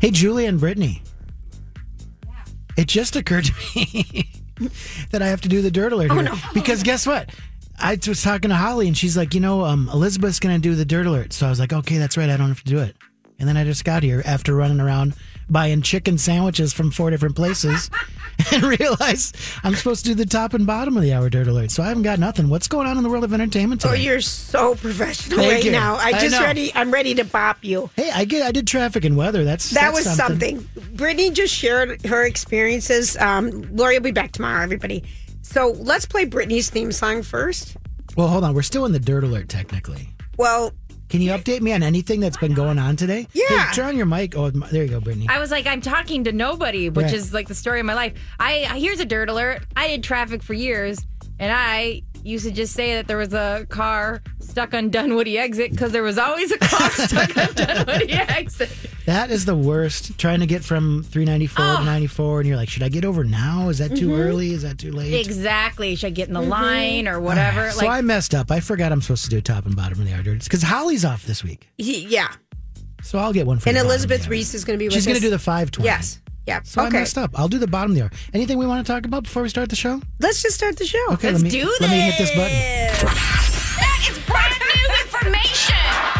Hey, Julie and Brittany. It just occurred to me that I have to do the dirt alert. Oh, here. no. Because guess what? I was talking to Holly and she's like, you know, um, Elizabeth's going to do the dirt alert. So I was like, okay, that's right. I don't have to do it. And then I just got here after running around buying chicken sandwiches from four different places and realize I'm supposed to do the top and bottom of the hour dirt alert. So I haven't got nothing. What's going on in the world of entertainment Oh, you're so professional Thank right you. now. I I just know. ready. I'm ready to bop you. hey, I get I did traffic and weather. That's That that's was something. Brittany just shared her experiences. Um, Lori will be back tomorrow, everybody. So let's play Brittany's theme song first. Well, hold on. We're still in the dirt alert technically. Well, Can you update me on anything that's been going on today? Yeah. Hey, turn on your mic. Oh, there you go, Brittany. I was like, I'm talking to nobody, which Right. is like the story of my life. I here's a dirt alert. I did traffic for years, and I used to just say that there was a car stuck on Dunwoody exit because there was always a car stuck on Dunwoody exit. That is the worst. Trying to get from 394 Oh. to ah. 94, and you're like, should I get over now? Is that too mm-hmm. early? Is that too late? Exactly. Should I get in the mm-hmm. line or ah, whatever? so I messed up. I forgot I'm supposed to do top and bottom of the hour. It's because Holly's off this week, he, yeah. so I'll get one for And the Elizabeth the hour. Reese is going to be with She's going to do the 520. Yes. Yeah. So I messed up. I'll do the bottom of the hour. Anything we want to talk about before we start the show? Let's just start the show. Okay, Let's let me do let me hit this button. That is brand new information.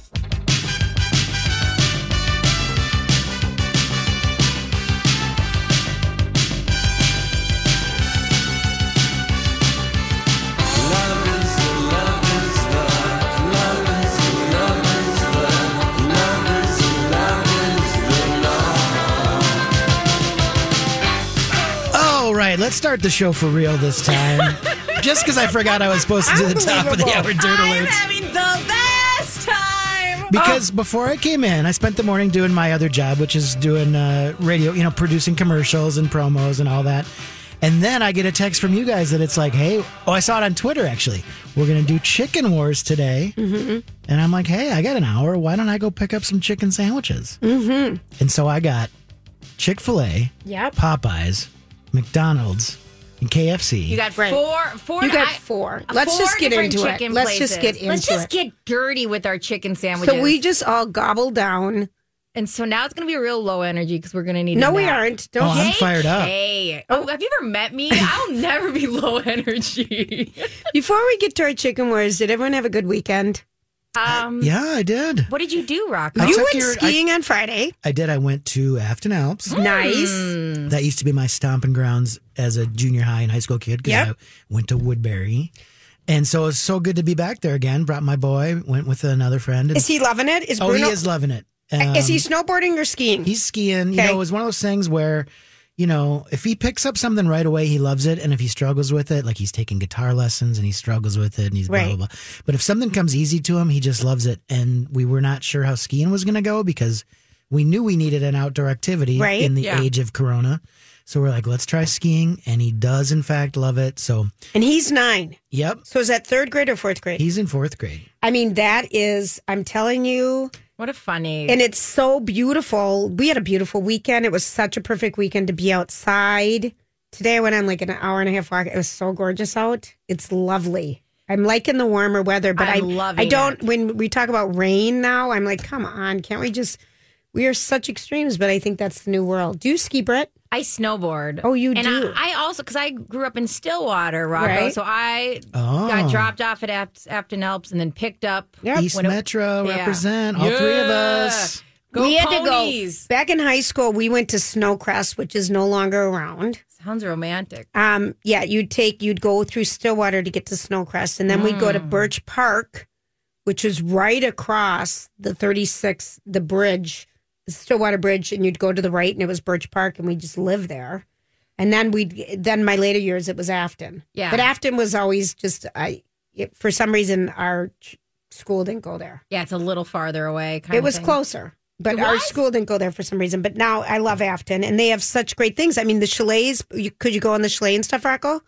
Start the show for real this time. Just because I forgot I was supposed to do the top of the hour dirt I'm having the best time. Because before I came in, I spent the morning doing my other job, which is doing uh, radio, you know, producing commercials and promos and all that. And then I get a text from you guys that it's like, hey, oh, I saw it on Twitter actually. We're going to do chicken wars today. Mm-hmm. And I'm like, hey, I got an hour. Why don't I go pick up some chicken sandwiches? Mm-hmm. And so I got Chick fil A, Yep. Popeyes, McDonald's, and KFC. You got Right. four, four. You got I- four. Let's four just get into it. chicken Let's just places. get Let's just it. get dirty with our chicken sandwiches. So we just all gobble down. and so now it's gonna be a real low energy because we're gonna need. No, a we aren't. Don't. Oh, I'm fired up. Hey, oh. oh, have you ever met me? I'll never be low energy. Before we get to our chicken wars, did everyone have a good weekend? Um, yeah, I did. what did you do, Rock? I you went your- I- skiing on Friday. I did. I went to Afton Alps. Nice. That used to be my stomping grounds as a junior high and high school kid because Yep. I went to Woodbury. And so it's so good to be back there again. Brought my boy, went with another friend. And, Is he loving it? Is oh, he is loving it. is he Um, snowboarding or skiing? He's skiing. You know, it was one of those things where, you know, if he picks up something right away, he loves it. And if he struggles with it, like he's taking guitar lessons and he struggles with it and he's blah, blah, blah. But if something comes easy to him, he just loves it. And we were not sure how skiing was going to go because we knew we needed an outdoor activity Right. in the Yeah. age of Corona. So we're like, let's try skiing. And he does, in fact, love it. So, and he's nine. yep, So is that third grade or fourth grade? he's in fourth grade. I mean, that is. I'm telling you, What a funny. and it's so beautiful. We had a beautiful weekend. It was such a perfect weekend to be outside. Today I went on like an hour and a half walk. It was so gorgeous out. It's lovely. I'm liking the warmer weather, but I'm I I don't. it. When we talk about rain now, I'm like, come on, can't we just? We are such extremes, but I think that's the new world. Do you ski, Brett? I snowboard. Oh, you and do? I, I also because I grew up in Stillwater, Rocco. Right. So I Oh. got dropped off at Apt- Afton Alps and then picked up. Yep. East When it- Metro Yeah. represent all three of us. Go we had to go back in high school. We went to Snowcrest, which is no longer around. Sounds romantic. Um, yeah, you'd take you'd go through Stillwater to get to Snowcrest, and then we'd go to Mm. Birch Park, which is right across the 36, the bridge, the Stillwater Bridge, and you'd go to the right, and it was Birch Park, and we just lived there. And then we, then my later years, it was Afton. Yeah. but Afton was always just I. It, for some reason, our ch- school didn't go there. Yeah, it's a little farther away. Kind It of was thing. closer. But our school didn't go there for some reason. But now I love Afton, and they have such great things. I mean, the chalets. You, could you go on the chalet and stuff, Rocco?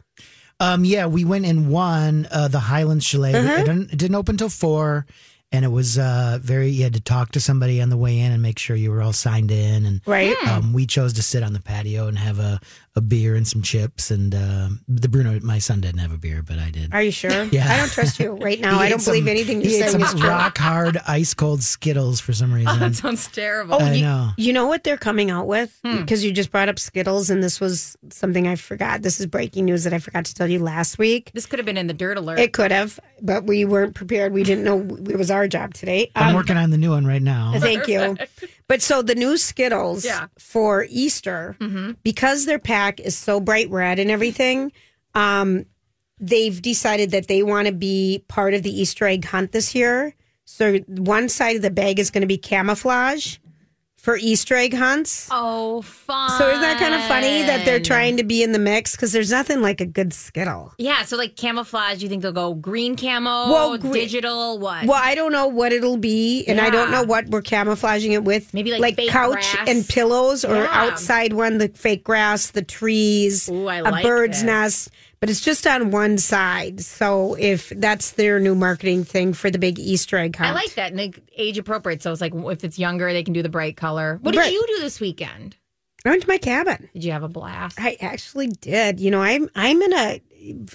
Um, yeah, we went in one, uh, the Highlands Chalet. Uh-huh. It, didn't, it didn't open till four, and it was uh, very. You had to talk to somebody on the way in and make sure you were all signed in. And Right. um, we chose to sit on the patio and have a, a beer and some chips. And uh, the Bruno, my son, didn't have a beer, but I did. Are you sure? Yeah. I don't trust you right now. I don't some- believe anything you're ate some is true. rock hard, ice cold Skittles for some reason. That sounds terrible. I you, know. You know what they're coming out with? Hmm. Because you just brought up Skittles, and this was something I forgot. This is breaking news that I forgot to tell you last week. this could have been in the dirt alert. It could have, but we weren't prepared. We didn't know it was our job today. I'm Um, working on the new one right now. Thank you. But so the new Skittles Yeah. for Easter, because their pack is so bright red and everything, um, they've decided that they want to be part of the Easter egg hunt this year. So one side of the bag is going to be camouflage for Easter egg hunts. oh, fun. So isn't that kind of funny that they're trying to be in the mix? Because there's nothing like a good Skittle. Yeah, so like camouflage. You think they'll go green camo, Well, gre- digital, what? Well, I don't know what it'll be, and I don't know what we're camouflaging it with. Maybe, like, fake couch grass. and pillows, or Yeah. outside one, the fake grass, the trees, Ooh, I a like bird's this. nest. But it's just on one side. So if that's their new marketing thing for the big Easter egg hunt, I like that, and they age appropriate. So it's like if it's younger, they can do the bright color. What did Right. you do this weekend? I went to my cabin. Did you have a blast? I actually did. You know, I'm I'm in a.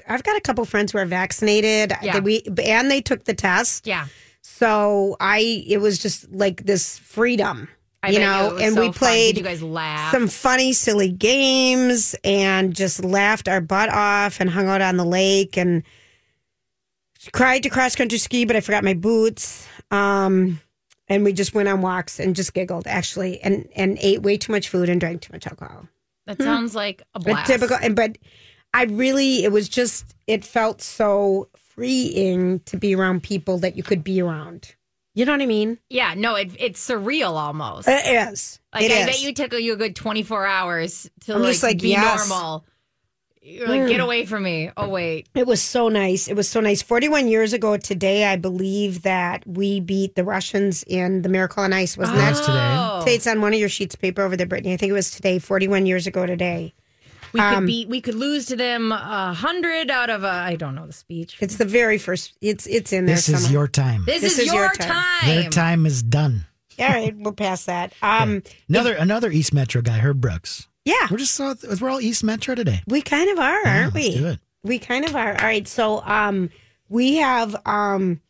I've got a couple friends who are vaccinated. Yeah. We and they took the test. yeah, So I, it was just like this freedom, I you know. was and so we played you guys laugh? some funny, silly games and just laughed our butt off and hung out on the lake and cried to cross country ski, but I forgot my boots. Um, and we just went on walks and just giggled actually, and and ate way too much food and drank too much alcohol. that sounds like a But typical, and but I really, it was just, it felt so freeing to be around people that you could be around. You know what I mean? Yeah, no, it, it's surreal almost. It is. Like it I is. bet you took you a good twenty four hours to I'm like, just like, be yes. Mm. normal. You're like, get away from me. Oh wait, It was so nice. It was so nice. 41 years ago today, I believe that we beat the Russians in the Miracle on Ice. Wasn't That's that today. Oh. today? It's on one of your sheets of paper over there, Brittany. I think it was today, 41 years ago today. We Um, could be we could lose to them a hundred out of a I don't know the speech. It's the very first, it's it's in there This is your time. This, this is, is your, your time. time. Their time is done. All right, we're past that. Um, Another another East Metro guy, Herb Brooks. yeah, We're just so, we're all East Metro today. we kind of are, Yeah, aren't we? let's do it. We kind of are. All right. So um we have um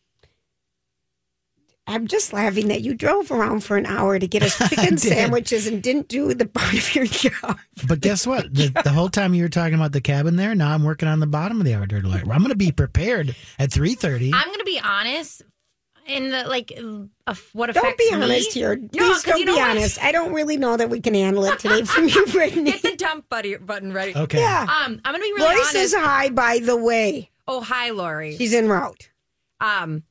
I'm just laughing that you drove around for an hour to get us chicken sandwiches and didn't do the part of your job. But guess what? The, the whole time you were talking about the cabin there, now I'm working on the bottom of the hour dirt alert. I'm going to be prepared at 3:30. I'm gonna be honest. In the like, uh, what Don't affects be me? honest here. No, Please 'cause don't you know be what? honest. I don't really know that we can handle it today from you, Brittany. Get the dump buddy button ready. Okay. Yeah. Um, I'm gonna be really Lori honest. says hi, by the way. oh, hi, Lori. She's en route. um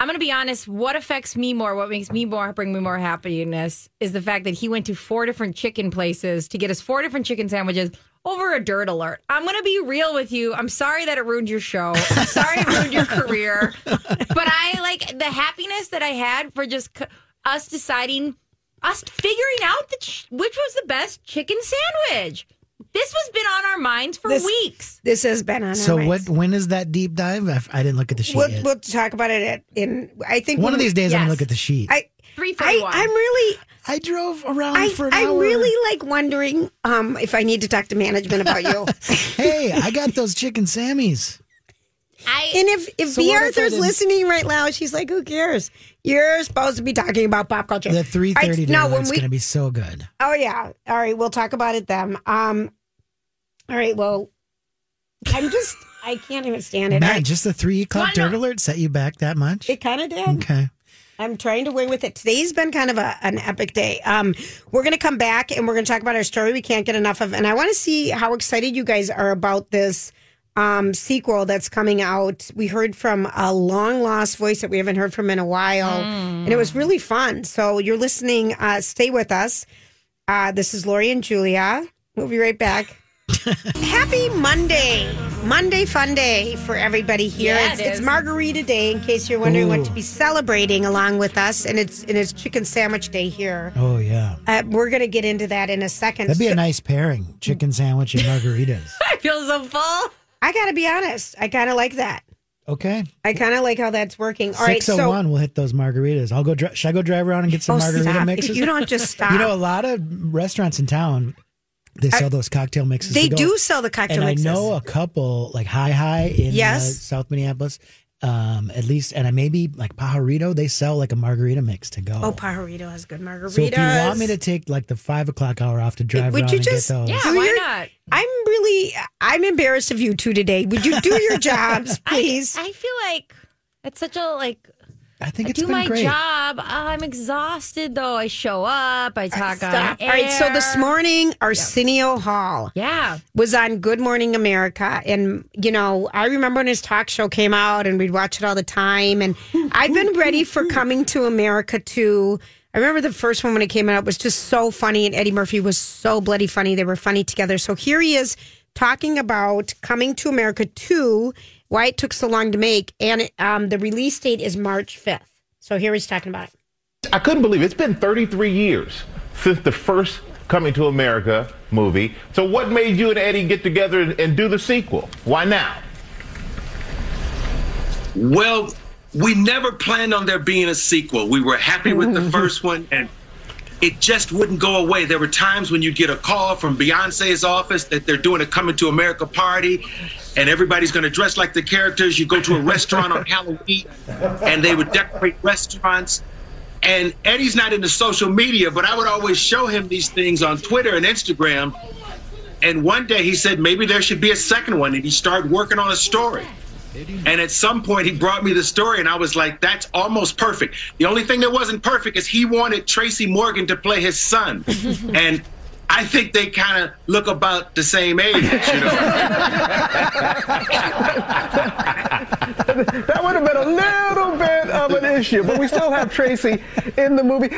I'm gonna be honest. What affects me more, what makes me more, bring me more happiness, is the fact that he went to four different chicken places to get us four different chicken sandwiches over a dirt alert. I'm gonna be real with you. I'm sorry that it ruined your show. I'm sorry it ruined your career. But I like the happiness that I had for just c- us deciding, us figuring out ch- which was the best chicken sandwich. This has been on our minds for This- weeks. This has been on. So our what? minds. When is that deep dive? I, I didn't look at the sheet We'll, yet. we'll talk about it at, in. I think One of when- these days, I'm gonna look at the sheet. I, I, Three I, forty one. I'm really. I drove around I, for an I'm hour. really like wondering um, if I need to talk to management about you. hey, I got those chicken sammies. I And if if So B. what if I Arthur's didn't- listening right now, she's like, "Who cares? You're supposed to be talking about pop culture." The three All dinner No, when is we. going to be so good. Oh yeah. All right, we'll talk about it then. Um. All right. Well, I'm just. I can't even stand it. Man, I, just the three o'clock Why not? dirt alert set you back that much? it kind of did. Okay. I'm trying to win with it. Today's been kind of a, an epic day. Um, we're going to come back and we're going to talk about our story we can't get enough of. And I want to see how excited you guys are about this um, sequel that's coming out. We heard from a long lost voice that we haven't heard from in a while, and it was really fun. So you're listening. Uh, stay with us. Uh, this is Lori and Julia. We'll be right back. Happy Monday. Monday fun day for everybody here. Yeah, it's, it it's. Margarita Day in case you're wondering what to be celebrating along with us and it's and it's chicken sandwich day here. Oh yeah, Uh, we're going to get into that in a second. that'd be a nice pairing: chicken sandwich and margaritas. I feel so full. I got to be honest. I kind of like that. Okay, I kind of like how that's working. All right, six oh so one. We'll hit those margaritas. I'll go. Dri- should I go drive around and get some oh, margarita stop. mixes? You don't just stop. You know, a lot of restaurants in town they sell those cocktail mixes. they do sell the cocktail and mixes. I know a couple like Hai Hai in uh, South Minneapolis. Um, at least, and I maybe like Pajarito, they sell like a margarita mix to go. Oh, Pajarito has good margaritas. so if you want me to take like the five o'clock hour off to drive Would around you and just- get those, Yeah, Do why your- not? I'm really, I'm embarrassed of you two today. Would you do your jobs, please? I feel like it's such a like. I think I it's do been my great. job. Oh, I'm exhausted though. I show up. I talk on Stop. All right, so this morning, Arsenio Hall. Yeah. was on Good Morning America. And, you know, I remember when his talk show came out and we'd watch it all the time. And I've been ready for Coming to America too. I remember the first one when it came out was just so funny. And Eddie Murphy was so bloody funny. They were funny together. So here he is talking about Coming to America 2, why it took so long to make. And um, the release date is March 5th. So here he's talking about it. I couldn't believe it. it's been 33 years since the first Coming to America movie. So what made you and Eddie get together and, and do the sequel? Why now? Well, we never planned on there being a sequel. We were happy with the first one, and it just wouldn't go away. There were times when you'd get a call from Beyonce's office that they're doing a Coming to America party, and everybody's going to dress like the characters. You go to a restaurant on Halloween, and they would decorate restaurants. And Eddie's not into social media, but I would always show him these things on Twitter and Instagram. And one day he said maybe there should be a second one, and he started working on a story. And at some point, he brought me the story, and I was like, that's almost perfect. The only thing that wasn't perfect is he wanted Tracy Morgan to play his son. and I think they kind of look about the same age, you know. That would have been a little bit of an issue, but we still have Tracy in the movie.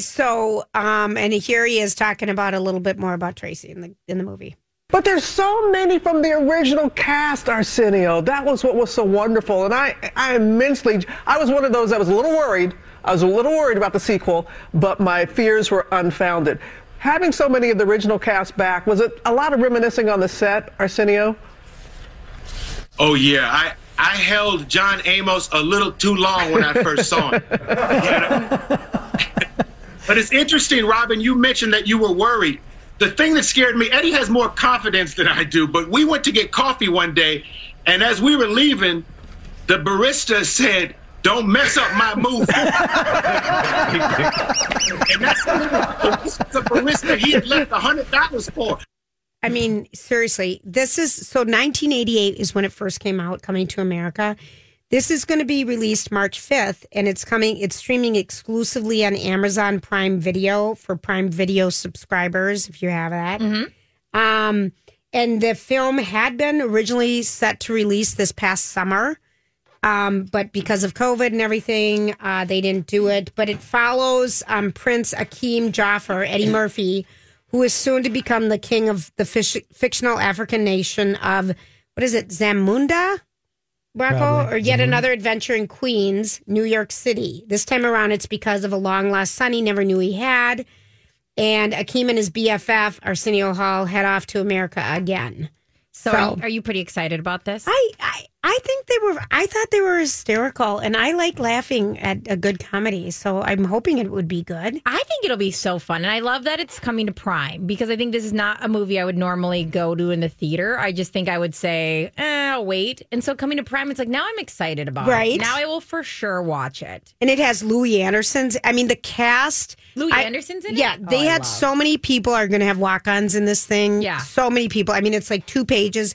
So, um, and here he is talking about a little bit more about Tracy in the in the movie. But there's so many from the original cast, Arsenio. That was what was so wonderful. And I, I immensely, I was one of those that was a little worried. I was a little worried about the sequel, but my fears were unfounded. Having so many of the original cast back, was it a lot of reminiscing on the set, Arsenio? Oh, yeah. I, I held John Amos a little too long when I first saw him. You know? but it's interesting, Robin, you mentioned that you were worried. The thing that scared me, Eddie has more confidence than I do, but we went to get coffee one day, and as we were leaving, the barista said, don't mess up my move. and that's the barista he had left $100 for. I mean, seriously, this is so 1988 is when it first came out, coming to America. This is going to be released March 5th, and it's coming, it's streaming exclusively on Amazon Prime Video for Prime Video subscribers, if you have that. Um, and the film had been originally set to release this past summer. Um, but because of COVID and everything, uh, they didn't do it. But it follows um, Prince Akeem Joffer, Eddie Murphy, who is soon to become the king of the fish, fictional African nation of, what is it, Zamunda? Rocco, Probably. or yet mm-hmm. another adventure in Queens, New York City. This time around, it's because of a long lost son he never knew he had. And Akeem and his BFF, Arsenio Hall, head off to America again. So, So- are, you, are you pretty excited about this? I, I I think they were. I thought they were hysterical, and I like laughing at a good comedy. So I'm hoping it would be good. I think it'll be so fun. And I love that it's coming to Prime because I think this is not a movie I would normally go to in the theater. I just think I would say, eh, I'll wait. And so coming to Prime, it's like, now I'm excited about Right. it. Now I will for sure watch it. And it has Louie Anderson's. I mean, the cast. Louie I- Anderson's in it? Yeah, Oh, they I had so many people are going to have walk-ons in this thing. Yeah. so many people. I mean, it's like two pages.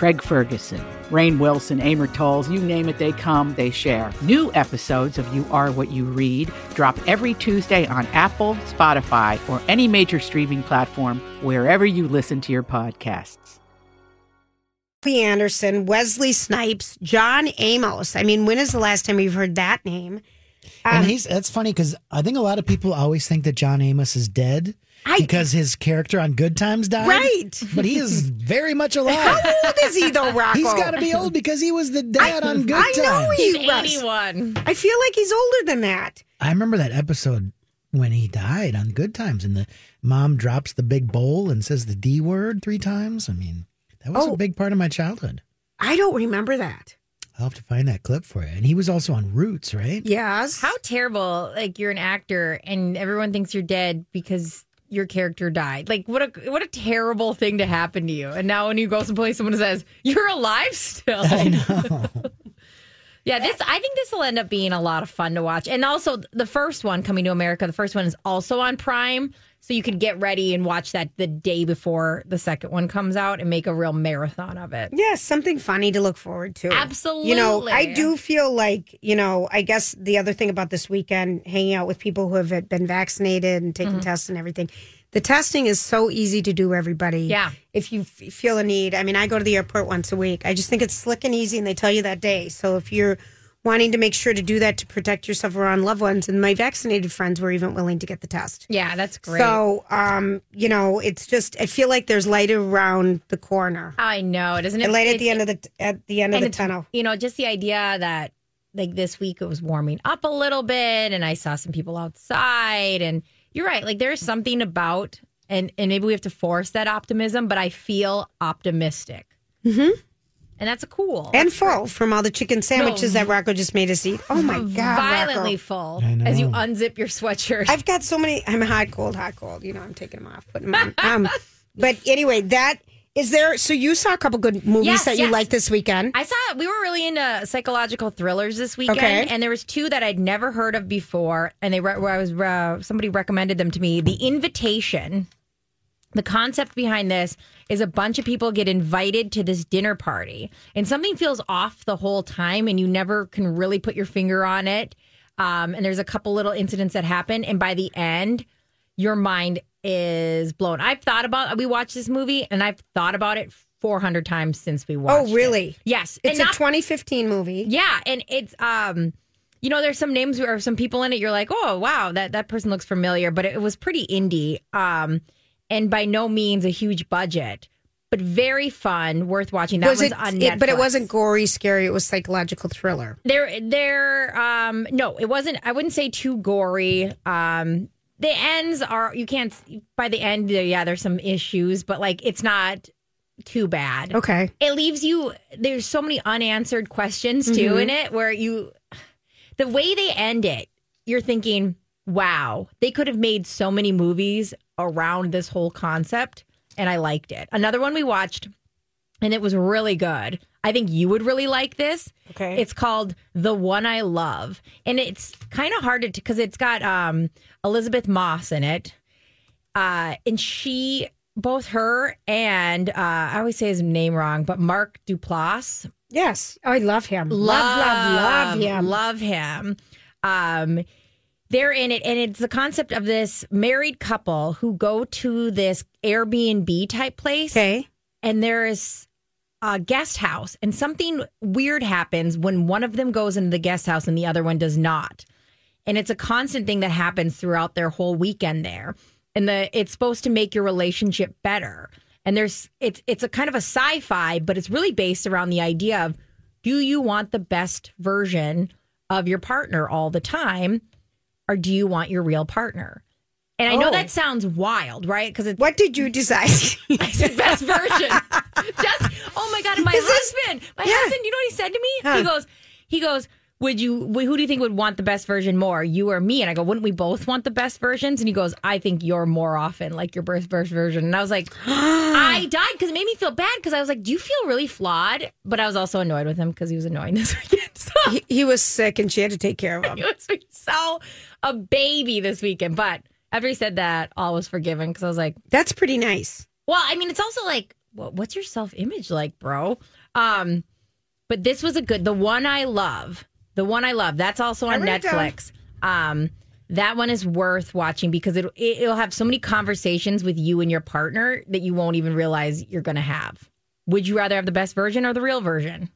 Craig Ferguson, Rainn Wilson, Amor Towles, you name it, they come, they share. New episodes of You Are What You Read drop every Tuesday on Apple, Spotify, or any major streaming platform wherever you listen to your podcasts. Louie Anderson, Wesley Snipes, John Amos. I mean, when is the last time you've heard that name? Um, and he's that's funny because I think a lot of people always think that John Amos is dead because his character on Good Times died. Right. But he is very much alive. How old is he though, Rocco? He's got to be old because he was the dad on Good I Times. know he He's was. 81. I feel like he's older than that. I remember that episode when he died on Good Times, and the mom drops the big bowl and says the D word three times. I mean, that was Oh. a big part of my childhood. I don't remember that. I'll have to find that clip for you. And he was also on Roots, right? Yes. How terrible! Like you're an actor and everyone thinks you're dead because your character died. Like what a what a terrible thing to happen to you. And now when you go someplace, someone says you're alive still. I know. Yeah, this I think this will end up being a lot of fun to watch. And also the first one coming to America, the first one is also on Prime. So you could get ready and watch that the day before the second one comes out and make a real marathon of it. Yes, something funny to look forward to. Absolutely. You know, I do feel like, you know, I guess the other thing about this weekend, hanging out with people who have been vaccinated and taking mm-hmm. tests and everything, the testing is so easy to do, everybody. Yeah. If you f- feel a need, I mean, I go to the airport once a week. I just think it's slick and easy, and they tell you that day. So if you're wanting to make sure to do that to protect yourself around loved ones, and my vaccinated friends were even willing to get the test. Yeah, that's great. So, um, you know, it's just I feel like there's light around the corner. I know, doesn't it? And light at it- the end of the at the end of the tunnel. You know, just the idea that like this week it was warming up a little bit and I saw some people outside and you're right, like there's something about and and maybe we have to force that optimism, but I feel optimistic. Mm-hmm. And that's a cool. And full from all the chicken sandwiches No. that Rocco just made us eat. Oh my god, violently Rocco. full as you unzip your sweatshirt. I've got so many. I'm hot, cold, hot, cold. You know, I'm taking them off, putting them on. Um, but anyway, that is there. So you saw a couple good movies Yes, that you yes. liked this weekend. I saw we were really into psychological thrillers this weekend, Okay. and there was two that I'd never heard of before, and they re- where I was uh, somebody recommended them to me. The Invitation. The concept behind this is a bunch of people get invited to this dinner party, and something feels off the whole time, and you never can really put your finger on it. Um, and there's a couple little incidents that happen, and by the end, your mind is blown. I've thought about we watched this movie, and I've thought about it 400 times since we watched. It. Oh, it. really? Yes, It's and a not- 2015 movie. yeah, and it's um, you know, there's some names or some people in it. You're like, oh wow, that that person looks familiar, but it was pretty indie. Um, and by no means a huge budget, but very fun, worth watching. That was was it, on it- But it wasn't gory, scary. It was psychological thriller. There, there. Um, no, it wasn't. I wouldn't say too gory. Um, the ends are you can't. By the end, yeah, there's some issues, but like it's not too bad. Okay. It leaves you. There's so many unanswered questions too Mhm. in it, where you, the way they end it, you're thinking, wow, they could have made so many movies around this whole concept, and I liked it. Another one we watched, and it was really good. I think you would really like this. Okay. It's called The One I Love. And it's kind of hard to, because it's got um, Elisabeth Moss in it. Uh, and she both her and uh, I always say his name wrong, but Mark Duplass. Yes, I love him. Love, love, love him. Love him. Um, they're in it, and it's the concept of this married couple who go to this Airbnb type place. Okay. And there is a guest house, and something weird happens when one of them goes into the guest house and the other one does not. And it's a constant thing that happens throughout their whole weekend there. And the it's supposed to make your relationship better. And there's it's it's a kind of a sci-fi, but it's really based around the idea of do you want the best version of your partner all the time or do you want your real partner? And I know Oh. that sounds wild, right? Because it's What did you decide? I said best version. Just oh my god, and my Is this- husband, my Yeah. husband, you know what he said to me? Huh. He goes, he goes, would you? Who do you think would want the best version more, you or me? And I go, wouldn't we both want the best versions? And he goes, I think you're more often like your best best version. And I was like, I died because it made me feel bad because I was like, do you feel really flawed? But I was also annoyed with him because he was annoying this weekend. So he, he was sick, and she had to take care of him. he was so a baby this weekend. But after he said that, all was forgiven because I was like. That's pretty nice. Well, I mean, it's also like, what, what's your self image like, bro? Um, but this was a good. The one I love, the one I love. That's also on wrote it down. Netflix. Um, that one is worth watching because it, it it'll have so many conversations with you and your partner that you won't even realize you're going to have. Would you rather have the best version or the real version?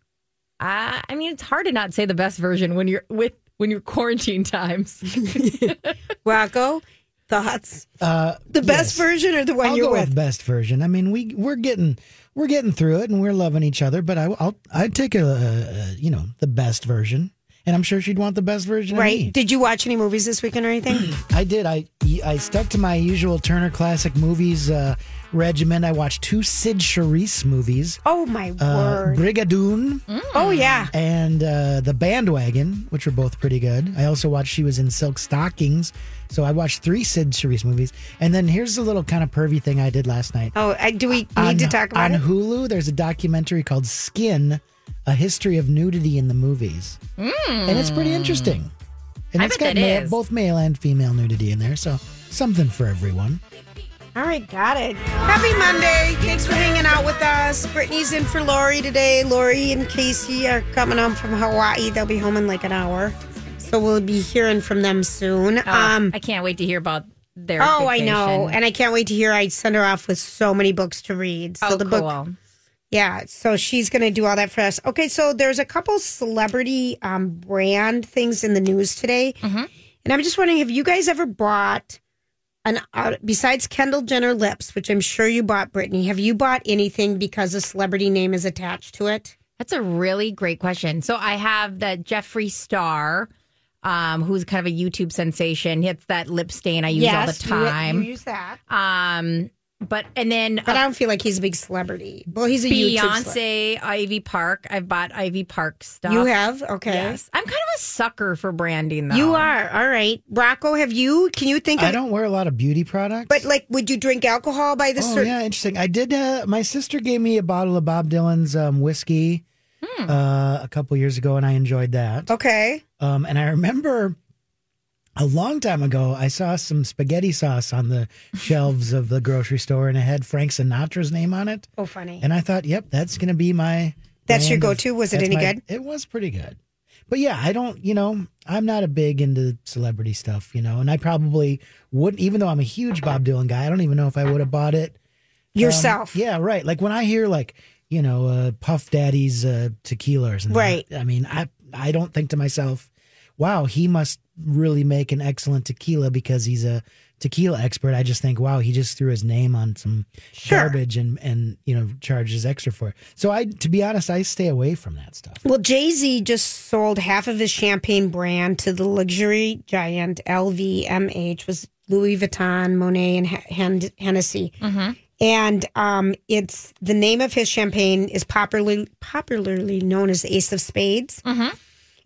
Uh, I mean, it's hard to not say the best version when you're with when you're quarantine times. Rocco, thoughts? Uh, The best yes. version or the one I'll you're go with? with best version. I mean, we we're getting we're getting through it and we're loving each other. But I, I'll I'd take a, a you know the best version, and I'm sure she'd want the best version. Of Right. me. Did you watch any movies this weekend or anything? I did. I I stuck to my usual Turner Classic Movies uh, regimen. I watched two Cyd Charisse movies. Oh my Uh, word! Brigadoon oh yeah. and uh, The Bandwagon, which were both pretty good. I also watched She Was in Silk Stockings. So I watched three Cyd Charisse movies. And then here's a little kind of pervy thing I did last night. Oh, I, do we need on, to talk about on it? Hulu, there's a documentary called Skin, a history of nudity in the movies. And it's pretty interesting. And I it's got that male, is. both male and female nudity in there. So something for everyone. All right, got it. Happy Monday. Thanks for hanging out with us. Brittany's in for Lori today. Lori and Casey are coming home from Hawaii. They'll be home in like an hour. So we'll be hearing from them soon. um, I can't wait to hear about their. oh, I know. And I can't wait to hear I send her off with so many books to read. So oh, the cool. book Yeah, so she's going to do all that for us. Okay, so there's a couple celebrity um, brand things in the news today, Mm-hmm. and I'm just wondering, have you guys ever bought an uh, besides Kendall Jenner lips, which I'm sure you bought, Brittany? Have you bought anything because a celebrity name is attached to it? That's a really great question. So I have the Jeffree Star, um, who's kind of a YouTube sensation. It's that lip stain I use all the you- time. You, use that, um, but and then but I don't feel like he's a big celebrity. Well, he's a YouTube. celeb. Beyonce, Ivy Park. I've bought Ivy Park stuff. You have okay. Yes, I'm kind of a sucker for branding. though. You are all right, Rocco. Have you? Can you think I of? don't wear a lot of beauty products. But like, would you drink alcohol by the Oh certain? yeah, interesting. I did. Uh, my sister gave me a bottle of Bob Dylan's um, whiskey Hmm. uh, a couple years ago, and I enjoyed that. Okay. Um, and I remember a long time ago, I saw some spaghetti sauce on the shelves of the grocery store, and it had Frank Sinatra's name on it. Oh, funny. And I thought, yep, that's going to be my. That's your go-to? Was it any my- good? It was pretty good. But yeah, I don't, you know, I'm not a big into celebrity stuff, you know, and I probably wouldn't, even though I'm a huge Bob Dylan guy, I don't even know if I would have bought it um, Yourself. yeah, right. Like when I hear like, you know, uh, Puff Daddy's uh, tequila or something. Right. I mean, I I don't think to myself, wow, he must really make an excellent tequila because he's a tequila expert. I just think, wow, he just threw his name on some Sure. garbage and and you know charges extra for it. So I, to be honest, I stay away from that stuff. Well, Jay Z just sold half of his champagne brand to the luxury giant LVMH, was Louis Vuitton, Monet, and Hen- Hennessy. And um, it's the name of his champagne is popularly popularly known as Ace of Spades.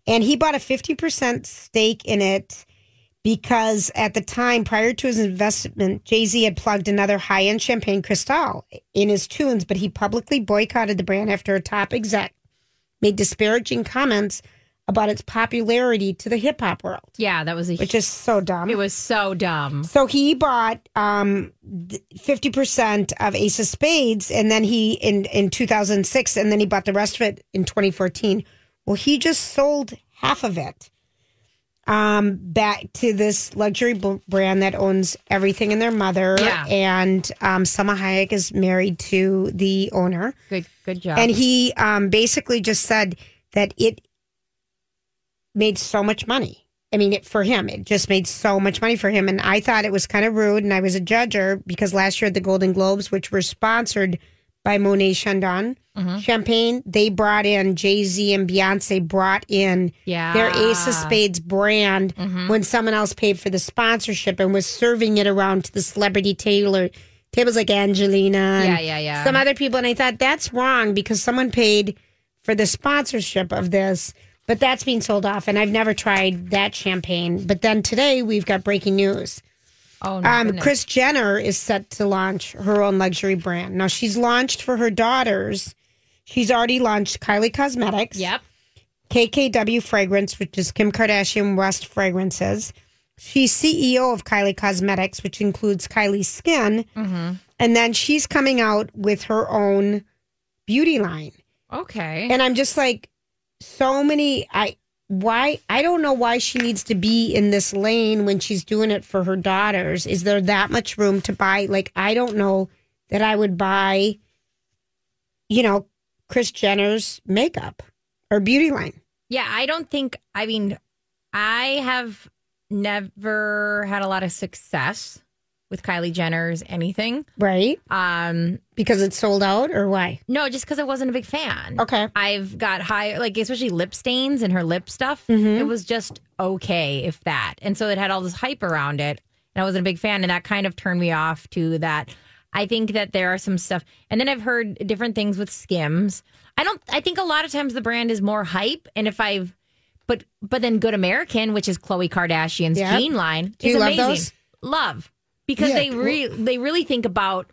And he bought a fifty percent stake in it because at the time prior to his investment, Jay Z had plugged another high end champagne Cristal in his tunes, but he publicly boycotted the brand after a top exec made disparaging comments about its popularity to the hip hop world, Yeah, that was a which is so dumb. it was so dumb. So he bought um fifty percent of Ace of Spades, and then he in in two thousand six, and then he bought the rest of it in twenty fourteen. Well, he just sold half of it um back to this luxury b- brand that owns everything in their mother. Yeah. and um, Salma Hayek is married to the owner. Good good job. And he um, basically just said that it made so much money. I mean, it, for him, it just made so much money for him. And I thought it was kind of rude. And I was a judger because last year at the Golden Globes, which were sponsored by Monet Chandon Mm-hmm. Champagne, they brought in Jay Z and Beyonce brought in Yeah. their Ace of Spades brand Mm-hmm. when someone else paid for the sponsorship and was serving it around to the celebrity tailor tables like Angelina. and Yeah, yeah, yeah. Some other people, and I thought that's wrong because someone paid for the sponsorship of this, but that's being sold off, and I've never tried that champagne. But then today we've got breaking news. Oh, no, Um. Kris Jenner is set to launch her own luxury brand. Now she's launched for her daughters. She's already launched Kylie Cosmetics. Yep. KKW Fragrance, which is Kim Kardashian West Fragrances. She's CEO of Kylie Cosmetics, which includes Kylie Skin. Mm-hmm. And then she's coming out with her own beauty line. Okay. And I'm just like, so many. I why I don't know why she needs to be in this lane when she's doing it for her daughters. Is there that much room to buy? Like I don't know that I would buy, you know, Kris Jenner's makeup or beauty line. Yeah, I don't think. I mean, I have never had a lot of success with Kylie Jenner's anything. Right? Um, Because it's sold out or why? no, just because I wasn't a big fan. Okay. I've got high, like especially lip stains and her lip stuff. Mm-hmm. It was just okay, if that. And so it had all this hype around it, and I wasn't a big fan, and that kind of turned me off to that. I think that there are some stuff, and then I've heard different things with Skims. I don't. I think a lot of times the brand is more hype, and if I've, but but then Good American, which is Khloe Kardashian's Yep. jean line, Do is you love those? Love because Yeah, they well- they really think about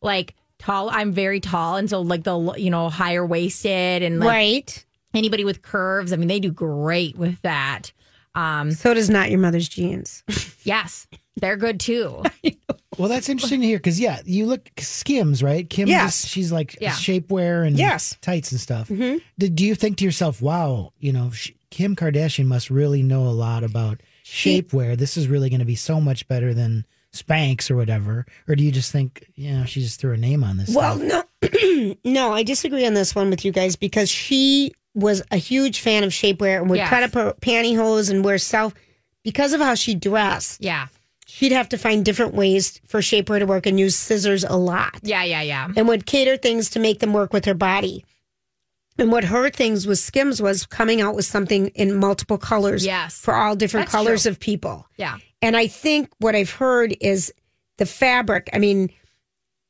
like tall. I'm very tall, and so like the you know higher waisted and like right. anybody with curves. I mean, they do great with that. Um, So does not your mother's jeans. yes, they're good too. Well, that's interesting to hear because yeah, you look Skims, right? Kim, Yes. just- she's like Yeah. shapewear and Yes. tights and stuff. Did, do you think to yourself, wow, you know, sh- Kim Kardashian must really know a lot about shapewear. This is really going to be so much better than Spanx or whatever. Or do you just think, you know, she just threw a name on this? Well, stuff? no, no, I disagree on this one with you guys because she was a huge fan of shapewear and would Yes. cut up her pantyhose and wear self because of how she dressed. Yeah, She'd have to find different ways for shapewear to work and use scissors a lot yeah, yeah, yeah. and would cater things to make them work with her body. And what her things with Skims was coming out with something in multiple colors Yes. for all different That's colors true. of people. Yeah. And I think what I've heard is the fabric. I mean,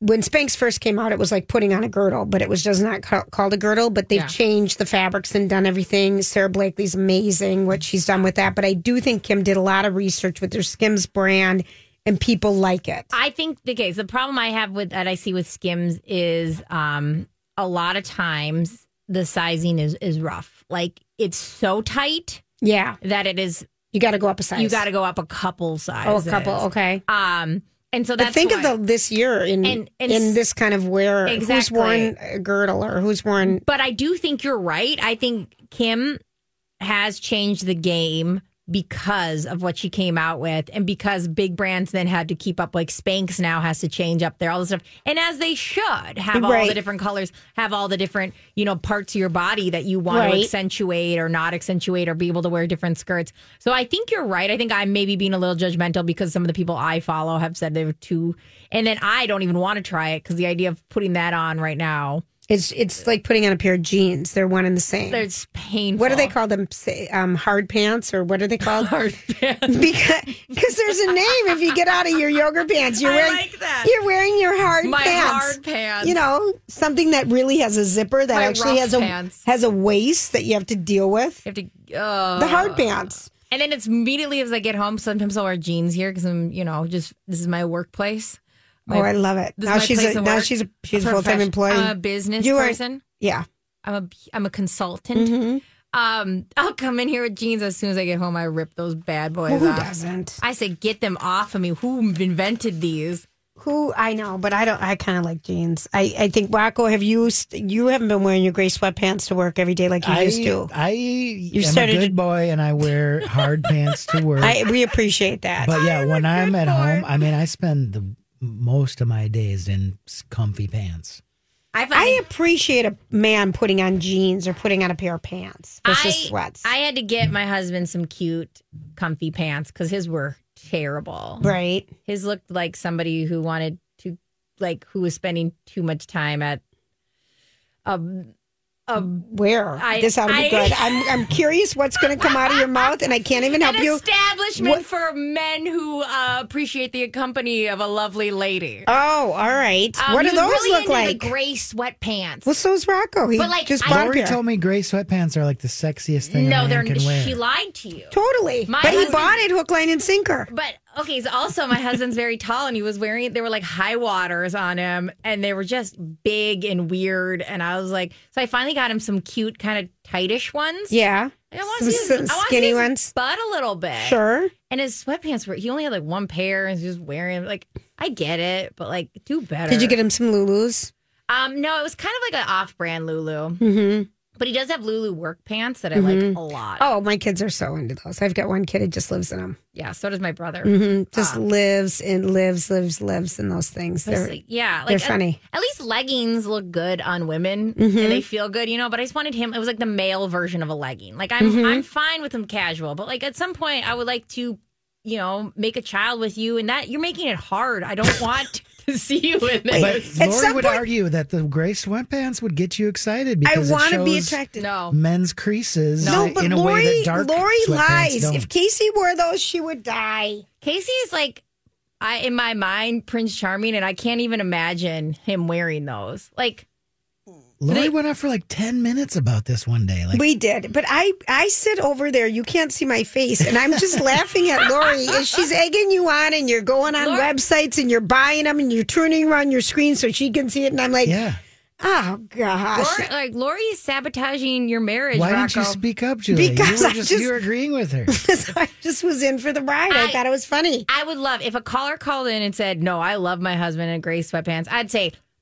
when Spanx first came out, it was like putting on a girdle, but it was just not ca- called a girdle. But they've Yeah. changed the fabrics and done everything. Sara Blakely's amazing what she's done with that. But I do think Kim did a lot of research with their Skims brand, and people like it. I think the case. The problem I have with that I see with Skims is um, a lot of times the sizing is is rough. Like it's so tight Yeah, that it is. You got to go up a size. You got to go up a couple sizes. oh, a couple. Okay. Um, and so But that's think why- of the this year in And- and in this kind of wear. Who's worn a girdle or who's worn? But I do think you're right. I think Kim has changed the game because of what she came out with and because big brands then had to keep up like Spanx now has to change up there all this stuff. And as they should have all the different colors have all the different you know parts of your body that you want to accentuate or not accentuate or be able to wear different skirts. So I think you're right. I think I'm maybe being a little judgmental because some of the people I follow have said they were too and then I don't even want to try it because the idea of putting that on right now It's it's like putting on a pair of jeans. They're one and the same. it's painful what do they call them? Say, Um, hard pants or what are they called? hard pants because because there's a name if you get out of your yoga pants. You're I wearing like that. you're wearing your hard My pants. hard pants. You know something that really has a zipper that My actually rough has a pants. has a waist that you have to deal with. You have to uh, The hard pants. and then it's immediately as I get home. Sometimes I'll wear jeans here because I'm, you know, just this is my workplace. My- oh, I love it. Now she's a of now work. she's a she's a full time employee. I'm a business You are- person. yeah. I'm a I'm a consultant. Mm-hmm. Um, I'll come in here with jeans as soon as I get home. I rip those bad boys Who off. doesn't? I say, get them off of me. Who invented these? Who I know, but I don't. I kind of like jeans. I, I think Rocco, have you? You haven't been wearing your gray sweatpants to work every day like you I, used to. I am started a good boy and I wear hard pants to work. I we appreciate that. but yeah, when I'm at home, I mean, I spend the most of my days in comfy pants. I find I appreciate a man putting on jeans or putting on a pair of pants versus I, sweats. I had to get my husband some cute, comfy pants because his were terrible. right. His looked like somebody who wanted to, like, who was spending too much time at a, a Where I- this ought to be I- good. I'm I'm curious what's going to come out of your mouth, and I can't even help an you. establishment What- for men who uh, appreciate the company of a lovely lady. Oh, all right. Um, what do those really look into like? The gray sweatpants. well, so's Rocco. He But, like, just I- bought a Lori told me gray sweatpants are like the sexiest thing a no, man they're can wear. she lied to you. Totally. My but he bought it hook, line, and sinker. But okay, so also my husband's very tall and he was wearing they were like high waters on him and they were just big and weird and I was like so I finally got him some cute kind of tightish ones. Yeah. I want Some to see his, s- I wanna see skinny his ones. butt a little bit. Sure. And his sweatpants were he only had like one pair and he was just wearing like I get it, but like do better. Did you get him some Lulus? Um no, it was kind of like an off-brand Lulu. Mm-hmm. But he does have Lulu work pants that I like a lot. Oh, my kids are so into those. I've got one kid who just lives in them. Yeah, so does my brother. hmm Just Um, lives and lives, lives, lives in those things. They're, like- yeah, like they're funny. At, least leggings look good on women Mhm. and they feel good, you know. But I just wanted him. It was like the male version of a legging. Like I'm, Mhm. I'm fine with them casual, but like at some point, I would like to, you know, make a child with you, and that you're making it hard. I don't want see you in But this. At Lori some would point- argue that the gray sweatpants would get you excited I because want to be attracted. no, men's creases No, but in a way Lori, that dark Lori sweatpants lies. don't. If Casey wore those, she would die. Casey is like. I in my mind Prince Charming, and I can't even imagine him wearing those. Like Lori they- went on for like ten minutes about this one day. Like we did, but I I sit over there. You can't see my face, and I'm just laughing at Lori as she's egging you on, and you're going on Lori- websites and you're buying them, and you're turning around your screen so she can see it, and I'm like, yeah. oh gosh. Lori, like Lori is sabotaging your marriage. Why didn't you speak up, Julia? Because you were I just, just- you were agreeing with her. So I just was in for the ride. I, I- thought it was funny. I would love if a caller called in and said, "No, I love my husband in gray sweatpants." I'd say,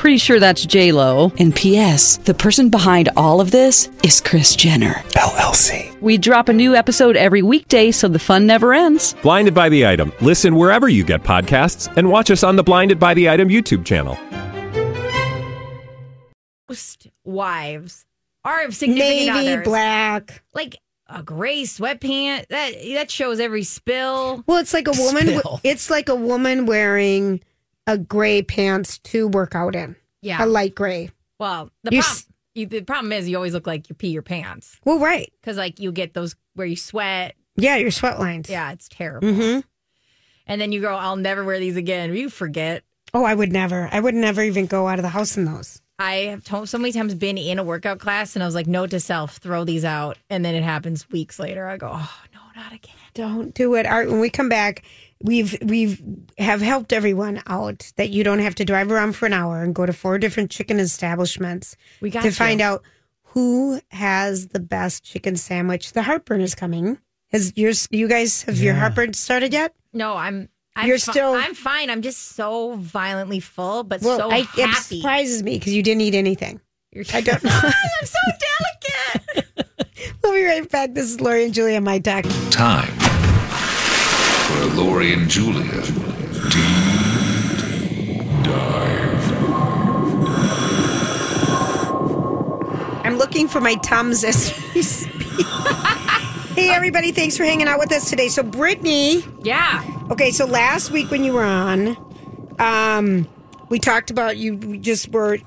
Pretty sure that's J Lo. And P.S. The person behind all of this is Kris Jenner. LLC. We drop a new episode every weekday, so the fun never ends. Blinded by the item. Listen wherever you get podcasts, and watch us on the Blinded by the Item YouTube channel. most wives are of significant Navy, others. black. like a gray sweatpant. That that shows every spill. Well, it's like a woman. Spill. It's like a woman wearing a gray pants to work out in. Yeah. A light gray. Well, the You problem you, the problem is you always look like you pee your pants Well, right. because like you get those where you sweat. Yeah, your sweat lines. Yeah, it's terrible. Mm-hmm. And then you go, "I'll never wear these again." You forget. Oh, I would never. I would never even go out of the house in those. I have told, so many times been in a workout class and I was like, note to self, throw these out. And then it happens weeks later. I go, oh, no, not again. Don't do it. All right, when we come back, we've we've have helped everyone out that you don't have to drive around for an hour and go to four different chicken establishments We got to you. find out who has the best chicken sandwich. The heartburn is coming. Has yours? You guys have your heartburn started yet? No, I'm. I'm You're fi- still- I'm fine. I'm just so violently full, but Well, so I, it happy. surprises me because you didn't eat anything. You're I don't know. I'm so delicate. we'll be right back. This is Lori and Julia my talk. Time for Lori and Julia. Deep dive. I'm looking for my Tums as we speak. hey, everybody. Thanks for hanging out with us today. So, Brittany. yeah. Okay, so last week when you were on, um, we talked about you we just were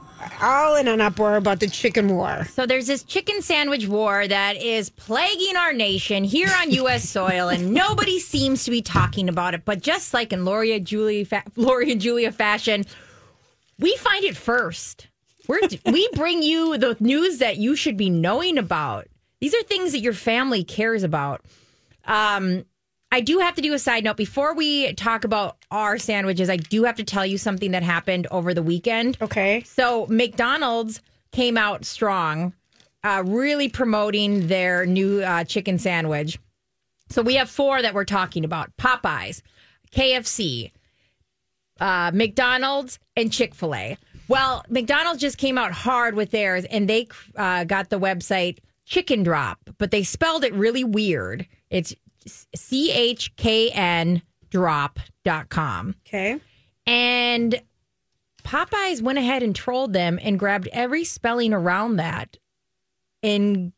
all in an uproar about the chicken war. So there's this chicken sandwich war that is plaguing our nation here on U.S. soil, and nobody seems to be talking about it. But just like in Lori and Julia, fa- Lori and Julia fashion, we find it first. We're, we bring you the news that you should be knowing about. These are things that your family cares about. Um, I do have to do a side note before we talk about our sandwiches. I do have to tell you something that happened over the weekend. Okay. So McDonald's came out strong, uh, really promoting their new uh, chicken sandwich. So we have four that we're talking about: Popeyes, KFC, uh, McDonald's, and Chick Fil A. Well, McDonald's just came out hard with theirs, and they uh, got the website Chicken Drop, but they spelled it really weird. It's C H K N drop.com. Okay. And Popeyes went ahead and trolled them and grabbed every spelling around that and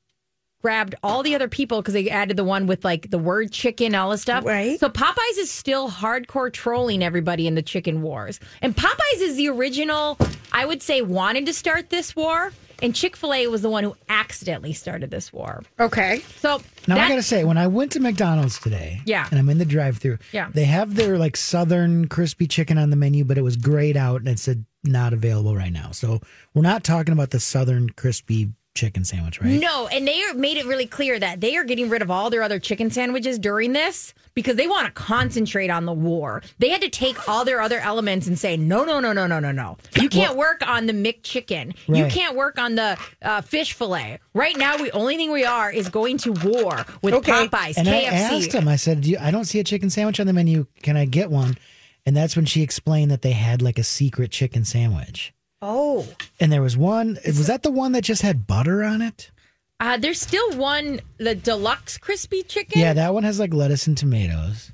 grabbed all the other people because they added the one with like the word chicken, all this stuff. Right. So Popeyes is still hardcore trolling everybody in the chicken wars. And Popeyes is the original, I would say, wanted to start this war. And Chick fil A was the one who accidentally started this war. Okay. So Now I gotta say, when I went to McDonald's today, Yeah. and I'm in the drive-through, Yeah. they have their like Southern crispy chicken on the menu, but it was grayed out and it said not available right now. So we're not talking about the Southern crispy chicken sandwich, right? No, and they are- made it really clear that they are getting rid of all their other chicken sandwiches during this because they want to concentrate on the war. They had to take all their other elements and say, no, no, no, no, no, no, no. You can't work on the McChicken. You can't work on the uh, fish fillet. Right now, the only thing we are is going to war with Okay. Popeyes, And KFC. I asked him, I said, Do I don't see a chicken sandwich on the menu. Can I get one? And that's when she explained that they had like a secret chicken sandwich. Oh. And there was one, was that the one that just had butter on it? Uh, there's still one, the deluxe crispy chicken. Yeah, that one has like lettuce and tomatoes.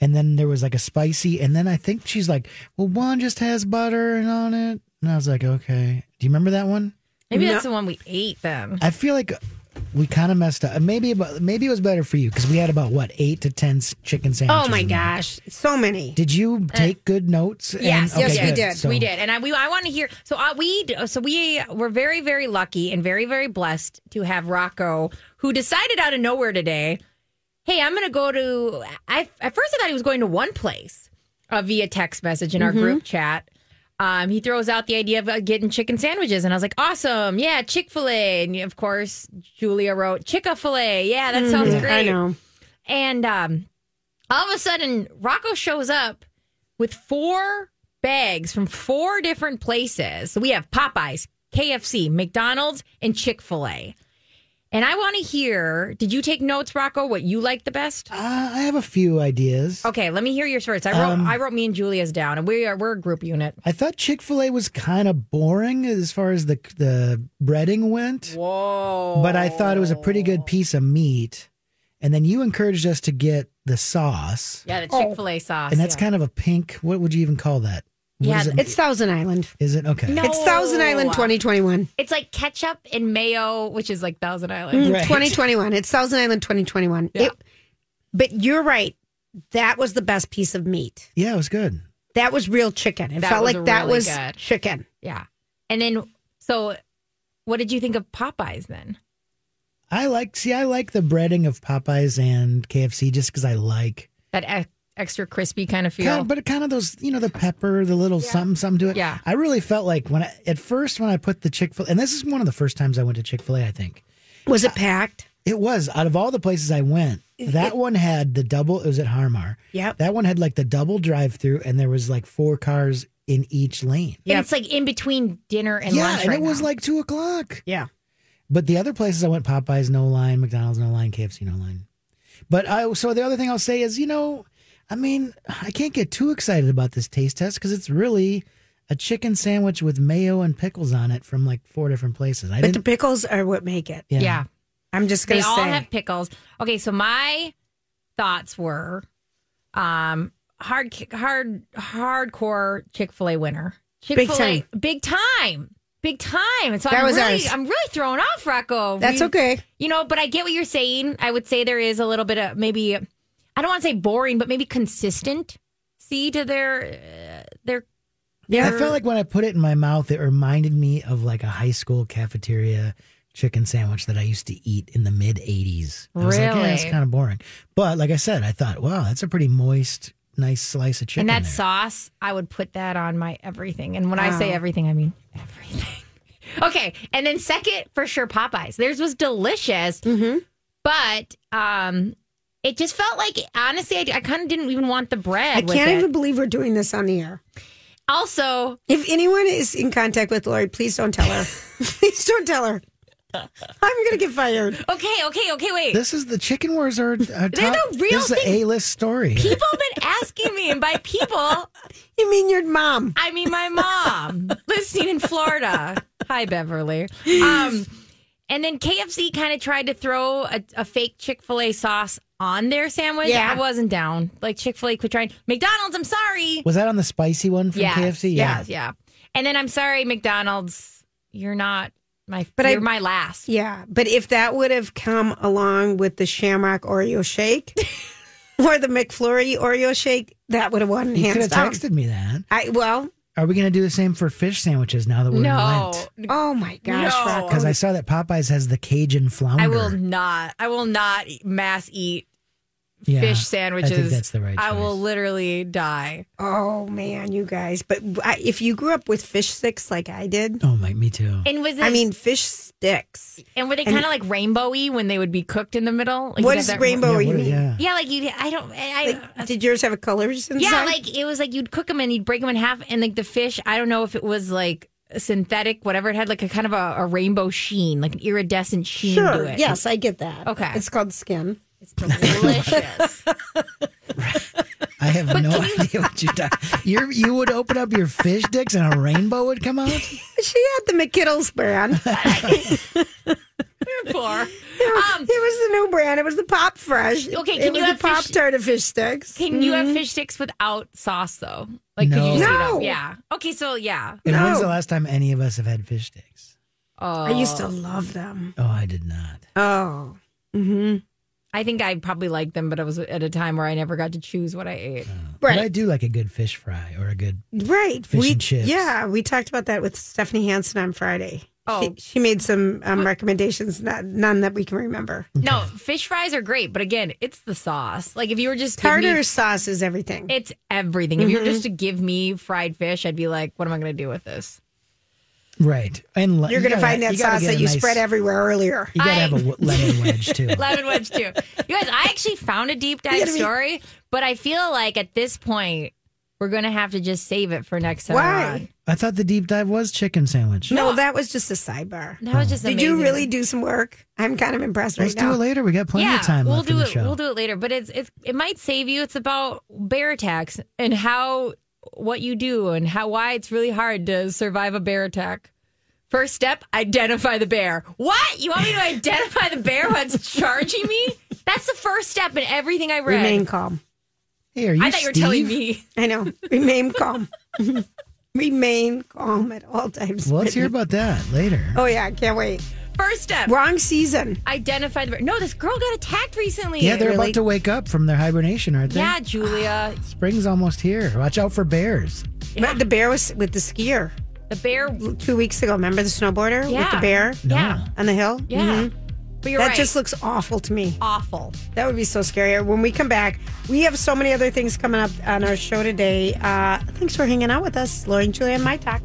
And then there was like a spicy, and then I think she's like, well, one just has butter and on it. And I was like, okay. Do you remember that one? Maybe that's the one we ate then. I feel like we kind of messed up. Maybe about, maybe it was better for you because we had about what eight to ten chicken sandwiches. Oh my in there. gosh. So many. Did you take good notes? and- Yes, okay, yes, we good. did. So- we did, and I we I want to hear. So uh, we so we were very very lucky and very very blessed to have Rocco, who decided out of nowhere today, hey, I'm going to go to. I at first I thought he was going to one place uh, via text message in our Mhm. group chat. Um, he throws out the idea of uh, getting chicken sandwiches, and I was like, "Awesome, yeah, Chick Fil A." And of course, Julia wrote Chick Fil A. Yeah, that sounds Mhm, great. I know. And um, all of a sudden, Rocco shows up with four bags from four different places. So we have Popeyes, KFC, McDonald's, and Chick fil A. And I want to hear did you take notes, Rocco, what you like the best? Uh, I have a few ideas. Okay, let me hear yours first. I wrote, Um, I wrote me and Julia's down, and we are, we're a group unit. I thought Chick Fil A was kind of boring as far as the the breading went. Whoa! But I thought it was a pretty good piece of meat. And then you encouraged us to get the sauce, Yeah, the Chick fil A sauce. and that's yeah. kind of a pink. What would you even call that? What Yeah, it? It's Thousand Island. Is it okay? No. It's Thousand Island 2021. It's like ketchup and mayo, which is like Thousand Island. Mm, 2021. It's Thousand Island 2021. It, but you're right. That was the best piece of meat. Yeah, it was good. That was real chicken. It That felt was like that was good. chicken. Yeah. And then, so what did you think of Popeyes then? I like see. I like the breading of Popeyes and KFC just because I like, That extra crispy kind of feel. kind of, but kind of those you know the pepper, the little something something to it. Yeah. I really felt like when I, at first when I put the Chick Fil, A, and this is one of the first times I went to Chick Fil A. I think Was it packed? it was out of all the places I went. That one had the double. It was at Harmar. Yeah. That one had like the double drive through, and there was like four cars in each lane. And it's like in between dinner and yeah, lunch. and right it was now. like two o'clock. Yeah. But the other places I went, Popeyes no line, McDonald's no line, KFC no line. But I so the other thing I'll say is, you know, I mean, I can't get too excited about this taste test because it's really a chicken sandwich with mayo and pickles on it from like four different places. I But the pickles are what make it. Yeah. yeah. I'm just going to all say. have pickles. Okay, so my thoughts were um hard hard hardcore Chick-fil-A winner. Chick-fil-A time. big time. Big time. And so That I'm was really ours. I'm really thrown off, Rocco. That's We- okay. You know, but I get what you're saying. I would say there is a little bit of maybe I don't want to say boring, but maybe consistent see to their uh, their yeah, I felt like when I put it in my mouth, it reminded me of like a high school cafeteria chicken sandwich that I used to eat in the mid 80s. I was like, yeah, it's kind of boring. But like I said, I thought, wow, that's a pretty moist, nice slice of chicken. and that there. sauce, I would put that on my everything. And when I say everything, I mean everything. okay, and then second for sure, Popeyes. Theirs was delicious, Mm-hmm. but um, it just felt like honestly, I, I kind of didn't even want the bread. I can't it. even believe we're doing this on the air. Also, If anyone is in contact with Lori, please don't tell her. please don't tell her. I'm going to get fired. okay, okay, okay, wait. This is the chicken wars are. are They're top, the real This is thing. a list story. People have been asking me, and by people, You mean your mom? I mean my mom listening in Florida. Hi, Beverly. Um, and then KFC kind of tried to throw a, a fake Chick Fil A sauce on their sandwich. Yeah. I wasn't down. Like Chick Fil A quit trying. McDonald's, I'm sorry. Was that on the spicy one from yeah, KFC? yeah, yeah. And then I'm sorry, McDonald's. You're not my. But you're my last. Yeah, but if that would have come along with the Shamrock Oreo shake or the McFlurry Oreo shake, that would have won You could hands have down. texted me that. I well, Are we going to do the same for fish sandwiches now that we're in No, Lent? oh my gosh, No. Because I saw that Popeyes has the Cajun flounder. I will not. I will not mass eat Yeah, fish sandwiches. I think that's the right I choice. will literally die. Oh man, you guys! But I, if you grew up with fish sticks like I did, Oh my, me too. And was it? I mean fish sticks. and were they kind of like rainbowy when they would be cooked in the middle? Like What you does got that- rainbow Yeah, what- mean? yeah. Yeah, like you. I don't. I, I, Did yours have a colors inside? yeah, like it was like you'd cook them and you'd break them in half, and like the fish. I don't know if it was like synthetic, whatever it had, like a kind of a, a rainbow sheen, like an iridescent sheen sure. to it. Yes, I get that. Okay. it's called skin. It's delicious. I have no idea what you're talking. You you would open up your fish sticks and a rainbow would come out. She had the McKittles brand. Poor. Um, it was the new brand. It was the Pop Fresh. Okay, can was you the have Pop fish- Tart of fish sticks? Can you Mhm. have fish sticks without sauce though? Like, could you No. just eat No. them? Yeah. Okay, so yeah. And when's the last time any of us have had fish sticks? Oh, I used to love them. Oh, I did not. Oh. Mm-hmm. I think I probably liked them, but it was at a time where I never got to choose what I ate. But I do like a good fish fry or a good. Right. Fish we, and chips. Yeah, we talked about that with Stephanie Hansen on Friday. Oh. She, she made some um, recommendations, not, none that we can remember. No, fish fries are great, but again, it's the sauce. Like if you were just give me- Tartar sauce is everything. it's everything. If you were Mhm. just to give me fried fish, I'd be like, what am I going to do with this? Right. And le- You're going to gotta- find that you sauce that you nice- spread everywhere earlier. You gotta I- have a w- lemon wedge too. Lemon wedge too. You guys, I actually found a deep dive gotta be- story, but I feel like at this point we're going to have to just save it for next time. Why? I thought the deep dive was chicken sandwich. No, that was just a sidebar. That was just Did you really do some work? I'm kind of impressed Let's right now. do it later. We got plenty yeah, of time we'll left do in the it. show. We'll do it later, but it's it's it might save you. It's about bear attacks and how what you do and how why it's really hard to survive a bear attack. First step, identify the bear. What? You want me to identify the bear what's charging me? That's the first step in everything I read. Remain calm. Hey, are you I thought you were telling me. I know. Remain calm. Remain calm at all times. Well, let's hear about that later. Oh yeah, I can't wait. First step, Wrong season. identify the bear. No, this girl got attacked recently. yeah, they're really- about to wake up from their hibernation, aren't they? Yeah, Julia. Spring's almost here. Watch out for bears. But the bear was with the skier The bear. two weeks ago. Remember the snowboarder with the bear Yeah. on the hill? Yeah. Mhm. But you're that right. just looks awful to me. awful. That would be so scary. When we come back, we have so many other things coming up on our show today. Uh, thanks for hanging out with us, Lauren, Julia, and My Talk.